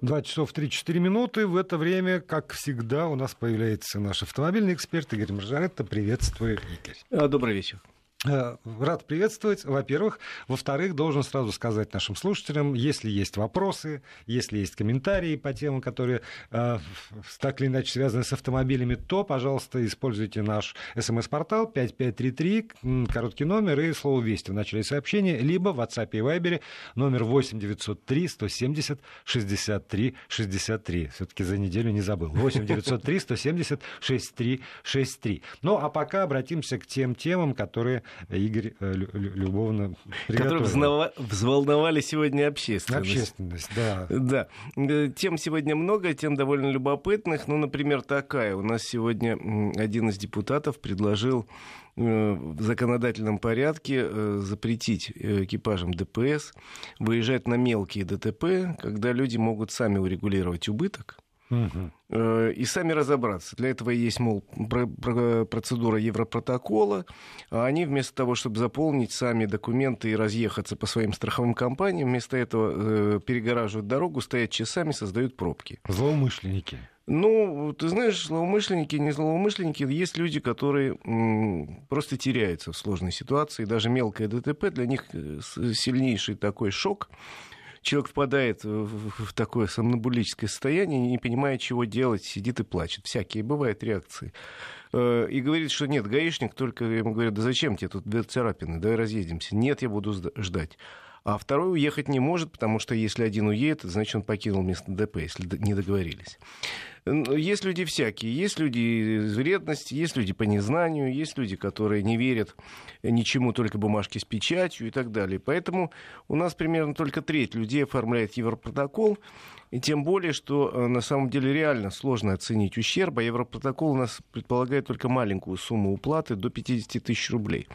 2 часов 3-4 минуты. В это время, как всегда, у нас появляется наш автомобильный эксперт Игорь Маржаретто. Приветствую, Игорь. А, добрый вечер. Э, рад приветствовать, во-первых. Во-вторых, должен сразу сказать нашим слушателям, если есть вопросы, если есть комментарии по темам, которые э, так или иначе связаны с автомобилями, то, пожалуйста, используйте наш смс-портал 5533, короткий номер и слово «Вести» в начале сообщения, либо в WhatsApp и Viber номер 8903 170 63 63. Все-таки за неделю не забыл. 8903 170 63 63. Ну, а пока обратимся к тем темам, которые Игорь э, любовно приготовил. Которые взволновали сегодня общественность. Общественность, да. Да. Э, тем сегодня много, тем довольно любопытных. Ну, например, такая. У нас сегодня один из депутатов предложил э, в законодательном порядке запретить экипажам ДПС выезжать на мелкие ДТП, когда люди могут сами урегулировать убыток Угу. И сами разобраться. Для этого есть, мол, процедура Европротокола. А они вместо того, чтобы заполнить сами документы и разъехаться по своим страховым компаниям, вместо этого э, перегораживают дорогу, стоят часами, создают пробки. Злоумышленники. Ну, ты знаешь, злоумышленники, не злоумышленники, есть люди, которые просто теряются в сложной ситуации. Даже мелкое ДТП для них э, сильнейший такой шок человек впадает в, такое сомнобулическое состояние, не понимая, чего делать, сидит и плачет. Всякие бывают реакции. Э, и говорит, что нет, гаишник, только ему говорят, да зачем тебе тут две царапины, давай разъедемся. Нет, я буду ждать. А второй уехать не может, потому что если один уедет, значит, он покинул место ДП, если не договорились. Есть люди всякие. Есть люди из вредности, есть люди по незнанию, есть люди, которые не верят ничему, только бумажке с печатью и так далее. Поэтому у нас примерно только треть людей оформляет Европротокол. И тем более, что э, на самом деле реально сложно оценить ущерб, а Европротокол у нас предполагает только маленькую сумму уплаты до 50 тысяч рублей.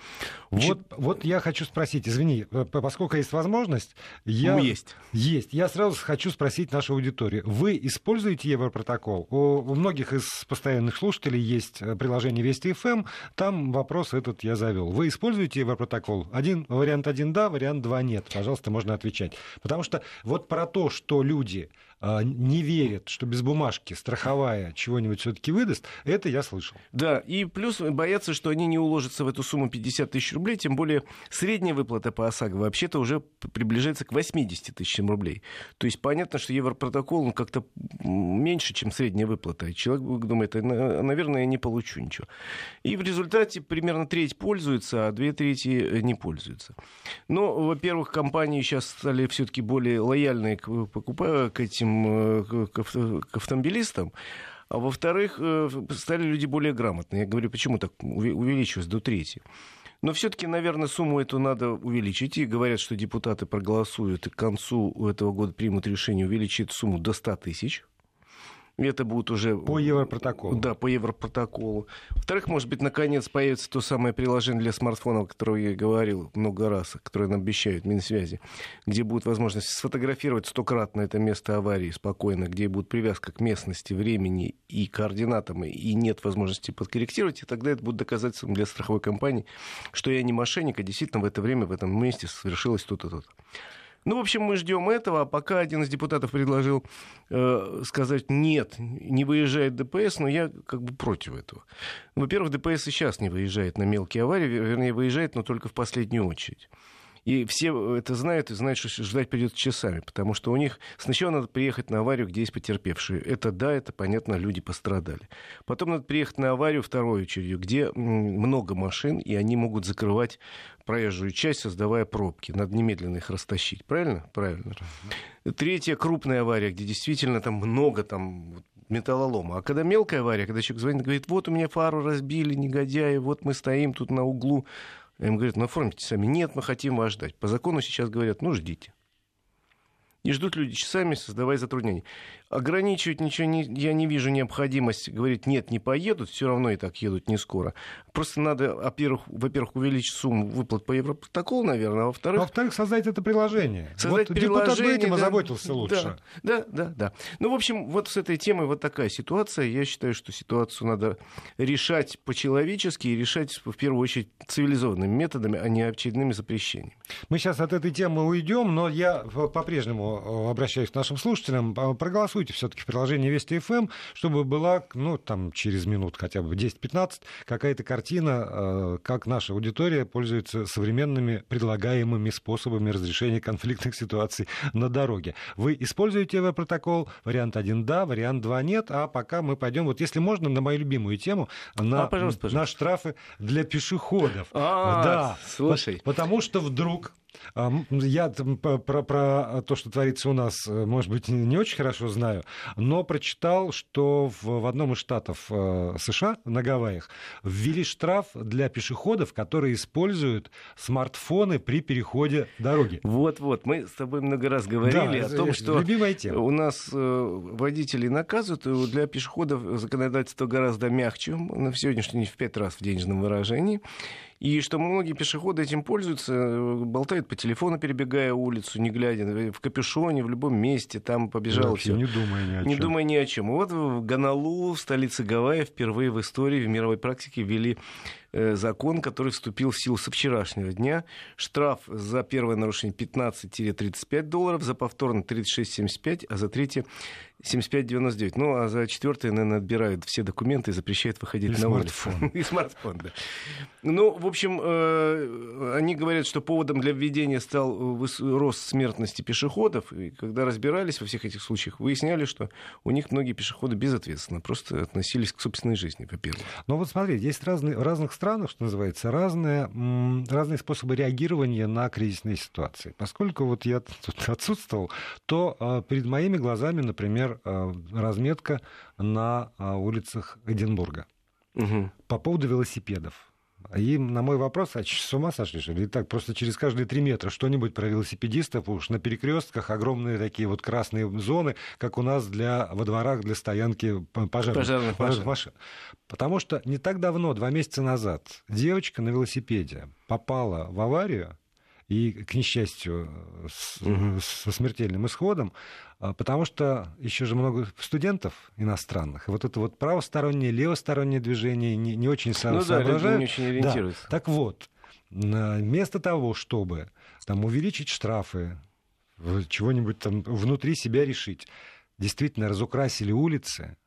Вот, вот я хочу спросить, извини, э, поскольку есть возможность, я... Ну, есть. Есть. Я сразу хочу спросить нашу аудиторию. Вы используете Европротокол? У, у многих из постоянных слушателей есть э, приложение Вести ФМ, там вопрос этот я завел. Вы используете Европротокол? Один, вариант один да, вариант два нет. Пожалуйста, можно отвечать. Потому что вот про то, что люди не верят, что без бумажки страховая чего-нибудь все-таки выдаст, это я слышал. Да, и плюс боятся, что они не уложатся в эту сумму 50 тысяч рублей, тем более средняя выплата по ОСАГО вообще-то уже приближается к 80 тысячам рублей. То есть понятно, что Европротокол ну, как-то меньше, чем средняя выплата. И человек думает, наверное, я не получу ничего. И в результате примерно треть пользуется, а две трети не пользуются. Но, во-первых, компании сейчас стали все-таки более лояльные к, к этим этим э, к автомобилистам. А во-вторых, э, стали люди более грамотные. Я говорю, почему так увеличилось до трети? Но все-таки, наверное, сумму эту надо увеличить. И говорят, что депутаты проголосуют и к концу этого года примут решение увеличить сумму до 100 тысяч. Это будет уже... По Европротоколу. Да, по Европротоколу. Во-вторых, может быть, наконец появится то самое приложение для смартфонов, о котором я говорил много раз, которое нам обещают Минсвязи, где будет возможность сфотографировать стократно это место аварии спокойно, где будет привязка к местности, времени и координатам, и нет возможности подкорректировать, и тогда это будет доказательством для страховой компании, что я не мошенник, а действительно в это время в этом месте совершилось то-то, то-то. Ну, в общем, мы ждем этого, а пока один из депутатов предложил э, сказать нет, не выезжает ДПС, но я как бы против этого. Во-первых, ДПС и сейчас не выезжает на мелкие аварии, вернее, выезжает, но только в последнюю очередь. И все это знают и знают, что ждать придется часами, потому что у них сначала надо приехать на аварию, где есть потерпевшие. Это да, это понятно, люди пострадали. Потом надо приехать на аварию второй очередью, где много машин, и они могут закрывать проезжую часть, создавая пробки. Надо немедленно их растащить. Правильно? Правильно. Третья крупная авария, где действительно там много там металлолома. А когда мелкая авария, когда человек звонит, говорит, вот у меня фару разбили, негодяи, вот мы стоим тут на углу, им говорят, ну оформите сами. Нет, мы хотим вас ждать. По закону сейчас говорят, ну ждите. И ждут люди часами, создавая затруднения. Ограничивать ничего не, я не вижу необходимости. Говорить, нет, не поедут, все равно и так едут не скоро. Просто надо, во-первых, во-первых увеличить сумму выплат по Европротоколу, наверное, а во-вторых... Во-вторых, создать это приложение. Создать вот приложение, депутат бы этим да, озаботился лучше. Да, да, да, да. Ну, в общем, вот с этой темой вот такая ситуация. Я считаю, что ситуацию надо решать по-человечески и решать, в первую очередь, цивилизованными методами, а не очередными запрещениями. Мы сейчас от этой темы уйдем, но я по-прежнему обращаюсь к нашим слушателям. Проголосуйте все-таки в приложении Вести ФМ, чтобы была, ну, там, через минут хотя бы 10-15, какая-то картина, как наша аудитория пользуется современными предлагаемыми способами разрешения конфликтных ситуаций на дороге. Вы используете протокол? Вариант 1 да, вариант 2 нет, а пока мы пойдем, вот если можно, на мою любимую тему, на, а, пожалуйста, пожалуйста. на штрафы для пешеходов. А, да, слушай. Потому что вдруг я про, про то, что творится у нас, э, может быть, не очень хорошо знаю, но прочитал, что в, в одном из штатов э, США, на Гавайях, ввели штраф для пешеходов, которые используют смартфоны при переходе дороги. Вот-вот, мы с тобой много раз говорили да, о том, что у нас э, водители наказывают, для пешеходов законодательство гораздо мягче, на сегодняшний день в пять раз в денежном выражении и что многие пешеходы этим пользуются, э, болтают по телефону, перебегая улицу, не глядя, э, в капюшоне, в любом месте, там побежал все. Не думая ни о чем. Не думая ни о чем. Вот в Ганалу, в столице Гавайи, впервые в истории, в мировой практике ввели закон, который вступил в силу со вчерашнего дня. Штраф за первое нарушение 15-35 долларов, за повторное 36-75, а за третье 75-99. Ну, а за четвертое, наверное, отбирают все документы и запрещают выходить и на смартфон. улицу. И смартфон, да. Ну, в общем, э, они говорят, что поводом для введения стал рост смертности пешеходов. И когда разбирались во всех этих случаях, выясняли, что у них многие пешеходы безответственно просто относились к собственной жизни, во-первых. Но вот смотри, есть разные, разных странах, что называется, разные, разные способы реагирования на кризисные ситуации. Поскольку вот я тут отсутствовал, то а, перед моими глазами, например, а, разметка на а, улицах Эдинбурга. Угу. По поводу велосипедов. И на мой вопрос, а с ума сошли, что ли? так просто через каждые три метра что-нибудь про велосипедистов, уж на перекрестках огромные такие вот красные зоны, как у нас для, во дворах для стоянки пожарных, пожарных, пожарных машин. Потому что не так давно, два месяца назад, девочка на велосипеде попала в аварию, и, к несчастью, с, угу. со смертельным исходом, а, потому что еще же много студентов иностранных, и вот это вот правостороннее, левостороннее движение не, не очень ну, соображают. Да, не очень ориентируются. Да. Так вот, вместо того, чтобы там, увеличить штрафы, чего-нибудь там внутри себя решить, действительно разукрасили улицы,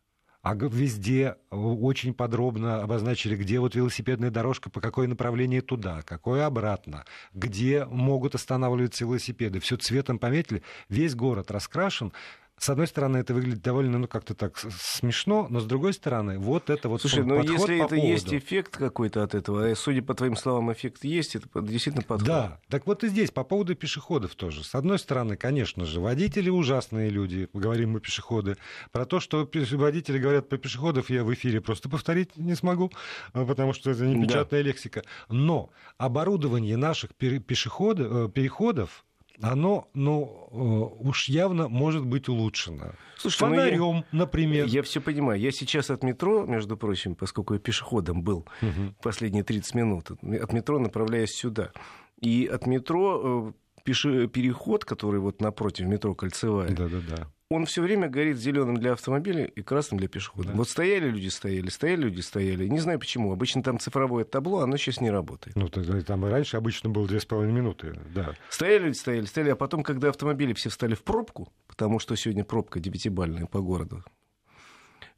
а везде очень подробно обозначили, где вот велосипедная дорожка, по какое направление туда, какое обратно, где могут останавливаться велосипеды. Все цветом пометили, весь город раскрашен, с одной стороны, это выглядит довольно, ну, как-то так смешно, но с другой стороны, вот это вот Слушай, ну, если по это поводу. есть эффект какой-то от этого, а судя по твоим словам, эффект есть, это действительно подход. Да, так вот и здесь, по поводу пешеходов тоже. С одной стороны, конечно же, водители ужасные люди, говорим мы пешеходы. Про то, что водители говорят про пешеходов, я в эфире просто повторить не смогу, а, потому что это не печатная да. лексика. Но оборудование наших пешеходов, э, переходов оно, ну, э, уж явно может быть улучшено. Слушай, Фонарем, ну я, например. Я все понимаю. Я сейчас от метро, между прочим, поскольку я пешеходом был угу. последние 30 минут, от метро направляюсь сюда. И от метро э, переход, который вот напротив метро Кольцевая, да, да, да он все время горит зеленым для автомобиля и красным для пешехода. Да. Вот стояли люди, стояли, стояли люди, стояли. Не знаю почему. Обычно там цифровое табло, оно сейчас не работает. Ну, там и раньше обычно было 2,5 минуты, да. Стояли люди, стояли, стояли. А потом, когда автомобили все встали в пробку, потому что сегодня пробка девятибальная по городу,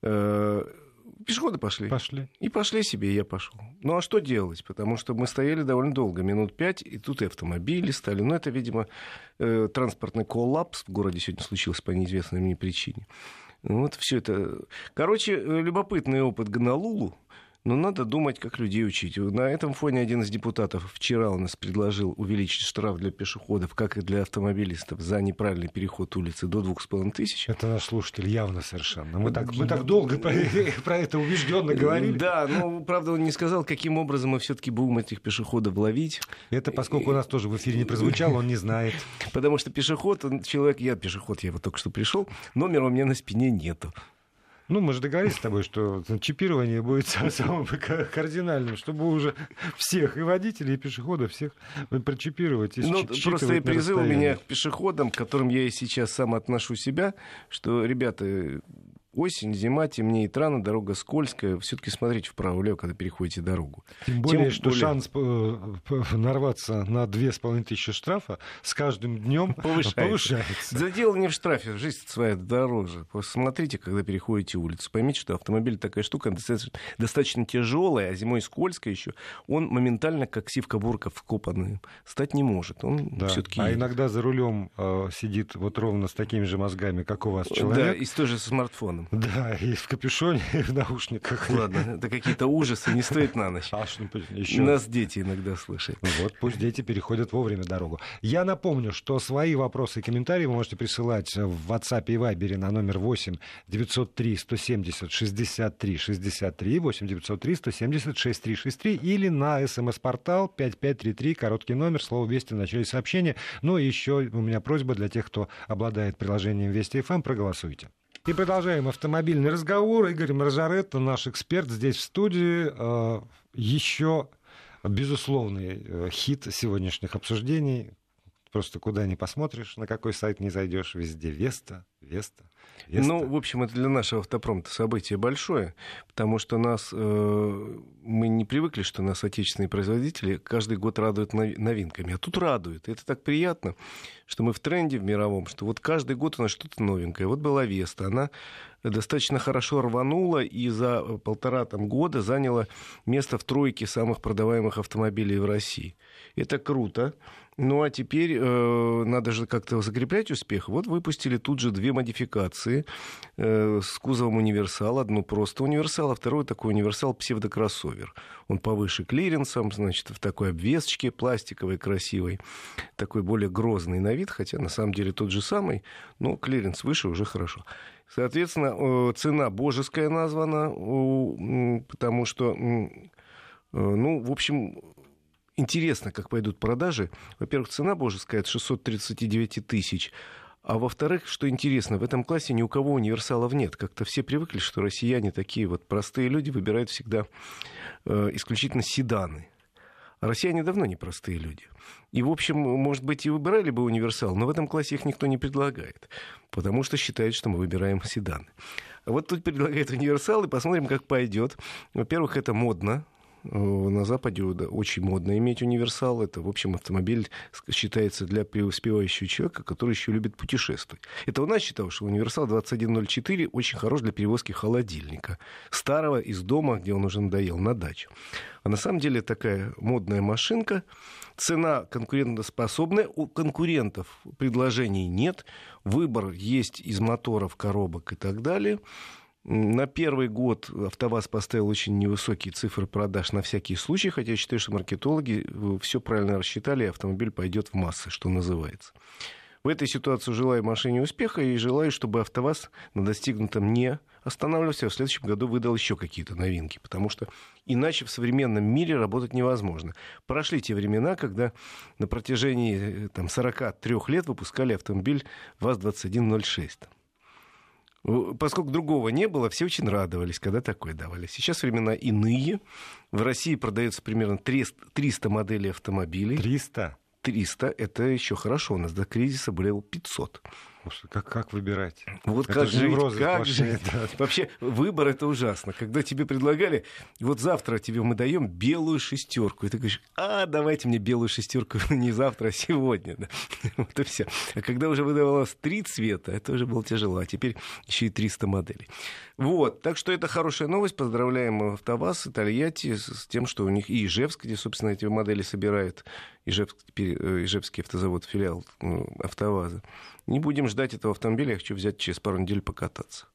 э, Пешеходы пошли. Пошли. И пошли себе, и я пошел. Ну а что делать? Потому что мы стояли довольно долго, минут пять, и тут и автомобили стали. Ну, это, видимо, э, транспортный коллапс в городе сегодня случился по неизвестной мне причине. Вот все это. Короче, э, любопытный опыт Гонолулу. Но надо думать, как людей учить. На этом фоне один из депутатов вчера у нас предложил увеличить штраф для пешеходов, как и для автомобилистов, за неправильный переход улицы до двух с половиной тысяч. Это наш слушатель явно совершенно. Мы так, мы так долго про, про это убежденно говорили. Да, но, правда, он не сказал, каким образом мы все-таки будем этих пешеходов ловить. Это поскольку у нас тоже в эфире не прозвучало, он не знает. Потому что пешеход, человек, я пешеход, я вот только что пришел, номера у меня на спине нету. Ну, мы же договорились с тобой, что чипирование будет самым кардинальным, чтобы уже всех, и водителей, и пешеходов, всех прочипировать. И ну, просто и призыв у меня к пешеходам, к которым я и сейчас сам отношу себя, что, ребята, осень, зима, темнеет рано, дорога скользкая. Все-таки смотрите вправо-влево, когда переходите дорогу. Тем более, Тем что более... шанс э, нарваться на две с половиной тысячи штрафа с каждым днем повышается. повышается. Да дело не в штрафе, жизнь своя дороже. Посмотрите, когда переходите улицу. Поймите, что автомобиль такая штука достаточно, достаточно тяжелая, а зимой скользкая еще. Он моментально, как сивка-бурка вкопанный, стать не может. Он да. все-таки. А иногда за рулем э, сидит вот ровно с такими же мозгами, как у вас человек. Да, и с той же смартфоном. Да, и в капюшоне, и в наушниках. Ладно, это какие-то ужасы, не стоит на ночь. А что, еще... Нас дети иногда слышат. Вот, пусть дети переходят вовремя дорогу. Я напомню, что свои вопросы и комментарии вы можете присылать в WhatsApp и Viber на номер 8 903 170 63 63 8 903 170 63 63 или на смс-портал 5533, короткий номер, слово «Вести» в начале сообщения. Ну и еще у меня просьба для тех, кто обладает приложением Вести ФМ, эм, проголосуйте. И продолжаем автомобильный разговор. Игорь Маржаретто, наш эксперт, здесь в студии. Э, еще безусловный э, хит сегодняшних обсуждений. Просто куда ни посмотришь, на какой сайт не зайдешь, везде Веста, Веста. Веста. Ну, в общем, это для нашего автопрома событие большое, потому что нас, э, мы не привыкли, что нас отечественные производители каждый год радуют новинками. А тут радуют. И это так приятно, что мы в тренде в мировом, что вот каждый год у нас что-то новенькое. Вот была Веста, она достаточно хорошо рванула и за полтора там, года заняла место в тройке самых продаваемых автомобилей в России. Это круто. Ну а теперь э, надо же как-то закреплять успех. Вот выпустили тут же две модификации э, с кузовом универсал. Одну просто универсал, а вторую такой универсал псевдокроссовер. Он повыше клиренсом, значит, в такой обвесочке пластиковой, красивой. Такой более грозный на вид, хотя на самом деле тот же самый, но клиренс выше уже хорошо. Соответственно, э, цена божеская названа, потому что, э, ну, в общем, интересно, как пойдут продажи. Во-первых, цена божеская от 639 тысяч. А во-вторых, что интересно, в этом классе ни у кого универсалов нет. Как-то все привыкли, что россияне такие вот простые люди выбирают всегда э, исключительно седаны. А россияне давно не простые люди. И, в общем, может быть, и выбирали бы универсал, но в этом классе их никто не предлагает, потому что считают, что мы выбираем седаны. Вот тут предлагают универсал, и посмотрим, как пойдет. Во-первых, это модно, на Западе очень модно иметь универсал. Это, в общем, автомобиль считается для преуспевающего человека, который еще любит путешествовать. Это у нас считал, что универсал 2104 очень хорош для перевозки холодильника. Старого из дома, где он уже надоел, на дачу. А на самом деле такая модная машинка. Цена конкурентоспособная. У конкурентов предложений нет. Выбор есть из моторов, коробок и так далее. На первый год АвтоВАЗ поставил очень невысокие цифры продаж на всякий случай, хотя я считаю, что маркетологи э, все правильно рассчитали, и автомобиль пойдет в массы, что называется. В этой ситуации желаю машине успеха и желаю, чтобы АвтоВАЗ на достигнутом не останавливался, а в следующем году выдал еще какие-то новинки, потому что иначе в современном мире работать невозможно. Прошли те времена, когда на протяжении э, там, 43 лет выпускали автомобиль ВАЗ-2106 поскольку другого не было, все очень радовались, когда такое давали. Сейчас времена иные. В России продается примерно 300 моделей автомобилей. 300? 300 — это еще хорошо. У нас до кризиса было 500. Как, как выбирать? Вот это как же жить, как жить? Да. Вообще, выбор это ужасно. Когда тебе предлагали, вот завтра тебе мы даем белую шестерку, и ты говоришь, а, давайте мне белую шестерку не завтра, а сегодня. Да. Вот и все. А когда уже выдавалось три цвета, это уже было тяжело. А теперь еще и 300 моделей. Вот, так что это хорошая новость. Поздравляем АвтоВАЗ и Тольятти с тем, что у них и Ижевск, где, собственно, эти модели собирает. Ижевск, э, Ижевский автозавод, филиал ну, АвтоВАЗа. Не будем ждать этого автомобиля, я хочу взять через пару недель покататься.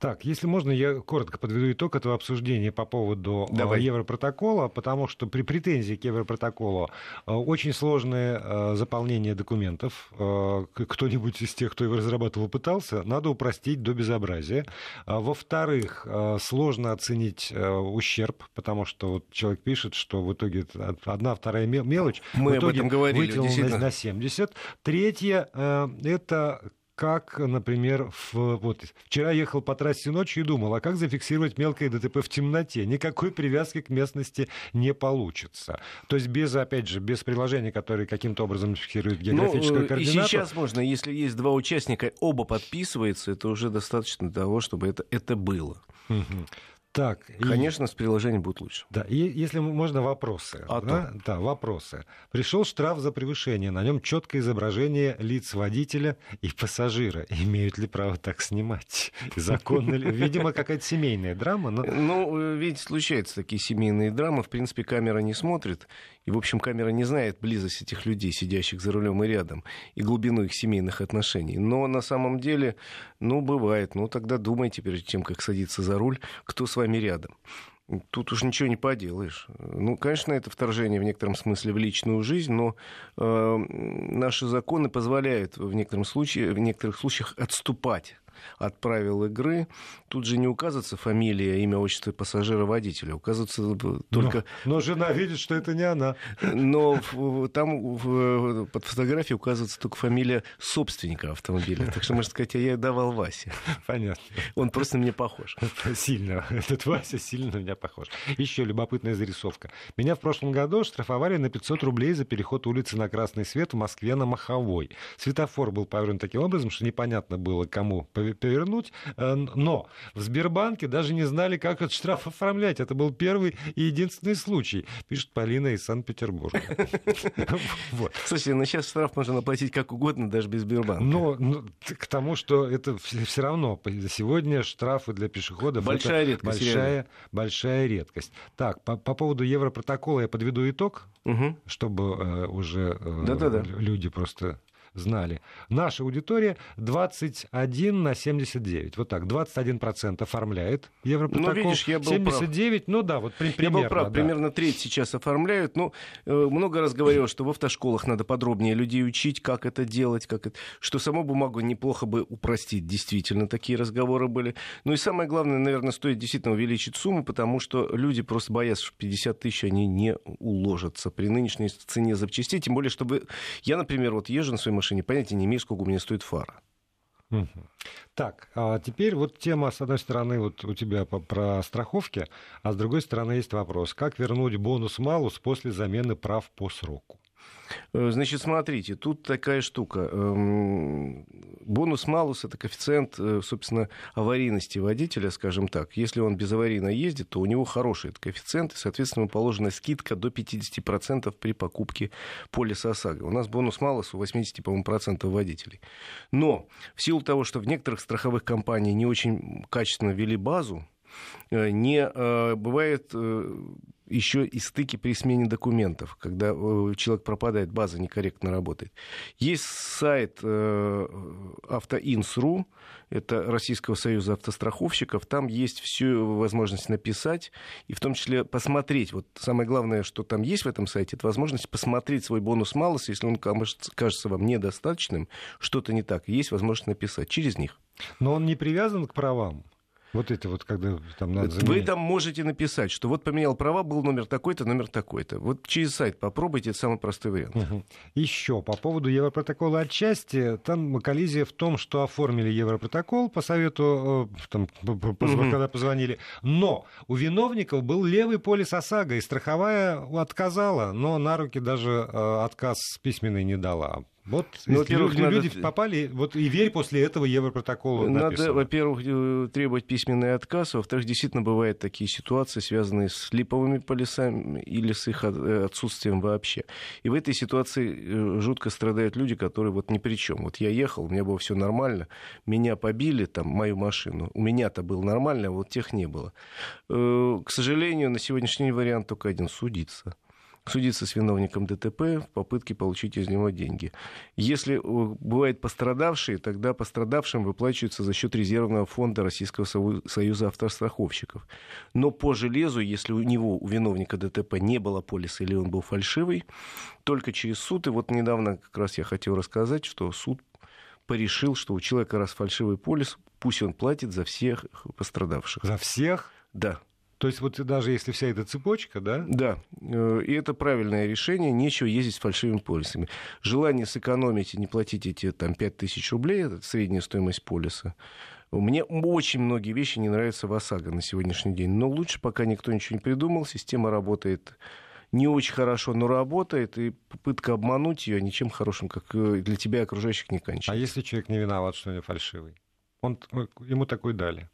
Так, если можно, я коротко подведу итог этого обсуждения по поводу э, Давай. Европротокола, потому что при претензии к Европротоколу э, очень сложное э, заполнение документов. Кто-нибудь из тех, кто его разрабатывал, пытался, надо упростить до безобразия. Во-вторых, сложно оценить ущерб, потому что вот человек пишет, что в итоге одна, вторая мелочь Мы в итоге об этом говорили, вытянула на 70. Третье, это как, например, в, вот, вчера ехал по трассе ночью и думал, а как зафиксировать мелкое ДТП в темноте? Никакой привязки к местности не получится. То есть без, опять же, без приложения, которое каким-то образом фиксирует географическую ну, координату. И сейчас можно, если есть два участника, оба подписываются, это уже достаточно того, чтобы это, это было. Угу. Так, Конечно, и... с приложением будет лучше. Да, и если можно вопросы. А да? То. да, вопросы. Пришел штраф за превышение, на нем четкое изображение лиц водителя и пассажира. Имеют ли право так снимать? Законно ли? Видимо, какая-то семейная драма. Но... Ну, ведь случаются такие семейные драмы. В принципе, камера не смотрит. И, в общем, камера не знает близость этих людей, сидящих за рулем и рядом, и глубину их семейных отношений. Но на самом деле, ну, бывает. Ну, тогда думайте, перед тем, как садиться за руль, кто с вами рядом. Тут уж ничего не поделаешь. Ну, конечно, это вторжение в некотором смысле в личную жизнь, но э, наши законы позволяют в, некотором случае, в некоторых случаях отступать от правил игры. Тут же не указывается фамилия, имя, отчество пассажира водителя. Указывается только... Но, но жена видит, что это не она. Но там под фотографией указывается только фамилия собственника автомобиля. Так что, можно сказать, а я давал Васе. Понятно. Он просто мне похож. Сильно. Этот Вася сильно на меня похож. Еще любопытная зарисовка. Меня в прошлом году штрафовали на 500 рублей за переход улицы на красный свет в Москве на Маховой. Светофор был повернут таким образом, что непонятно было, кому повернуть. Э, но в Сбербанке даже не знали, как этот штраф оформлять. Это был первый и единственный случай, пишет Полина из Санкт-Петербурга. Слушайте, ну сейчас штраф можно оплатить как угодно, даже без Сбербанка. Но ну, к тому, что это все равно сегодня штрафы для пешеходов большая редкость. Большая, большая редкость. Так, по, по поводу Европротокола я подведу итог, угу. чтобы э, уже э, люди просто знали. Наша аудитория 21 на 79. Вот так, 21% оформляет Европротокол. Ну, видишь, я был 79, прав. ну да, вот при, примерно. Я был прав, да. примерно треть сейчас оформляют. Ну, э, много раз говорил, что в автошколах надо подробнее людей учить, как это делать, как это... что саму бумагу неплохо бы упростить. Действительно, такие разговоры были. Ну и самое главное, наверное, стоит действительно увеличить сумму, потому что люди просто боятся, что 50 тысяч они не уложатся при нынешней цене запчастей. Тем более, чтобы... Я, например, вот езжу на своей машине, понятия не имею, сколько у меня стоит фара. Так, а теперь вот тема, с одной стороны, вот у тебя про страховки, а с другой стороны есть вопрос, как вернуть бонус-малус после замены прав по сроку? Э, значит, смотрите, тут такая штука. Эм, Бонус-малус – это коэффициент, э, собственно, аварийности водителя, скажем так. Если он безаварийно ездит, то у него хороший этот коэффициент, и, соответственно, положена скидка до 50% при покупке полиса ОСАГО. У нас бонус-малус у 80% водителей. Но в силу того, что в некоторых страховых компаниях не очень качественно ввели базу, э, не бывает еще и стыки при смене документов, когда э, человек пропадает, база некорректно работает. Есть сайт э, автоинс.ру, это Российского союза автостраховщиков, там есть всю возможность написать, и в том числе посмотреть. Вот самое главное, что там есть в этом сайте, это возможность посмотреть свой бонус малос, если он кажется вам недостаточным, что-то не так, есть возможность написать через них. Но он не привязан к правам? Вот это вот, когда там надо заменять. Вы там можете написать, что вот поменял права, был номер такой-то, номер такой-то. Вот через сайт попробуйте, это самый простой вариант. Угу. Еще по поводу Европротокола отчасти, там коллизия в том, что оформили Европротокол по совету, э, там, угу. когда позвонили, но у виновников был левый полис ОСАГО, и страховая отказала, но на руки даже э, отказ письменный не дала. Вот ну, люди, надо... попали, вот и верь после этого Европротоколу Надо, во-первых, э, требовать письменный отказ, во-вторых, действительно бывают такие ситуации, связанные с липовыми полисами или с их э, отсутствием вообще. И в этой ситуации э, жутко страдают люди, которые вот ни при чем. Вот я ехал, у меня было все нормально, меня побили, там, мою машину, у меня-то было нормально, а вот тех не было. К сожалению, на сегодняшний вариант только один – судиться судиться с виновником ДТП в попытке получить из него деньги. Если э, бывают пострадавшие, тогда пострадавшим выплачиваются за счет резервного фонда Российского союза автостраховщиков. Но по железу, если у него, у виновника ДТП не было полиса или он был фальшивый, только через суд, и вот недавно как раз я хотел рассказать, что суд порешил, что у человека раз фальшивый полис, пусть он платит за всех пострадавших. За всех? Да. То есть вот даже если вся эта цепочка, да? Да, э, и это правильное решение, нечего ездить с фальшивыми полисами. Желание сэкономить и не платить эти там 5000 рублей, это средняя стоимость полиса, мне очень многие вещи не нравятся в ОСАГО на сегодняшний день. Но лучше, пока никто ничего не придумал, система работает не очень хорошо, но работает, и попытка обмануть ее ничем хорошим, как э, для тебя и окружающих, не кончается. А если человек не виноват, что он фальшивый? Он, ему такой дали.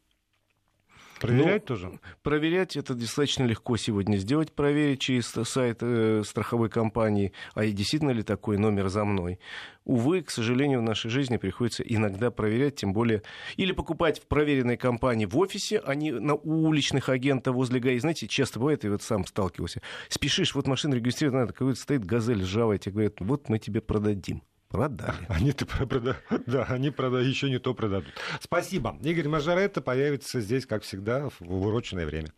Проверять ну, тоже? Проверять это достаточно легко сегодня сделать. Проверить через сайт э, страховой компании, а действительно ли такой номер за мной. Увы, к сожалению, в нашей жизни приходится иногда проверять, тем более... Или покупать в проверенной компании в офисе, а не на уличных агентов возле ГАИ. Знаете, часто бывает, и вот сам сталкивался. Спешишь, вот машина регистрирована, какой-то стоит газель ржавая, тебе говорят, вот мы тебе продадим. Продали. Они-то прода... Да, они прода... еще не то продадут. Спасибо. Игорь Мажоретто появится здесь, как всегда, в уроченное время.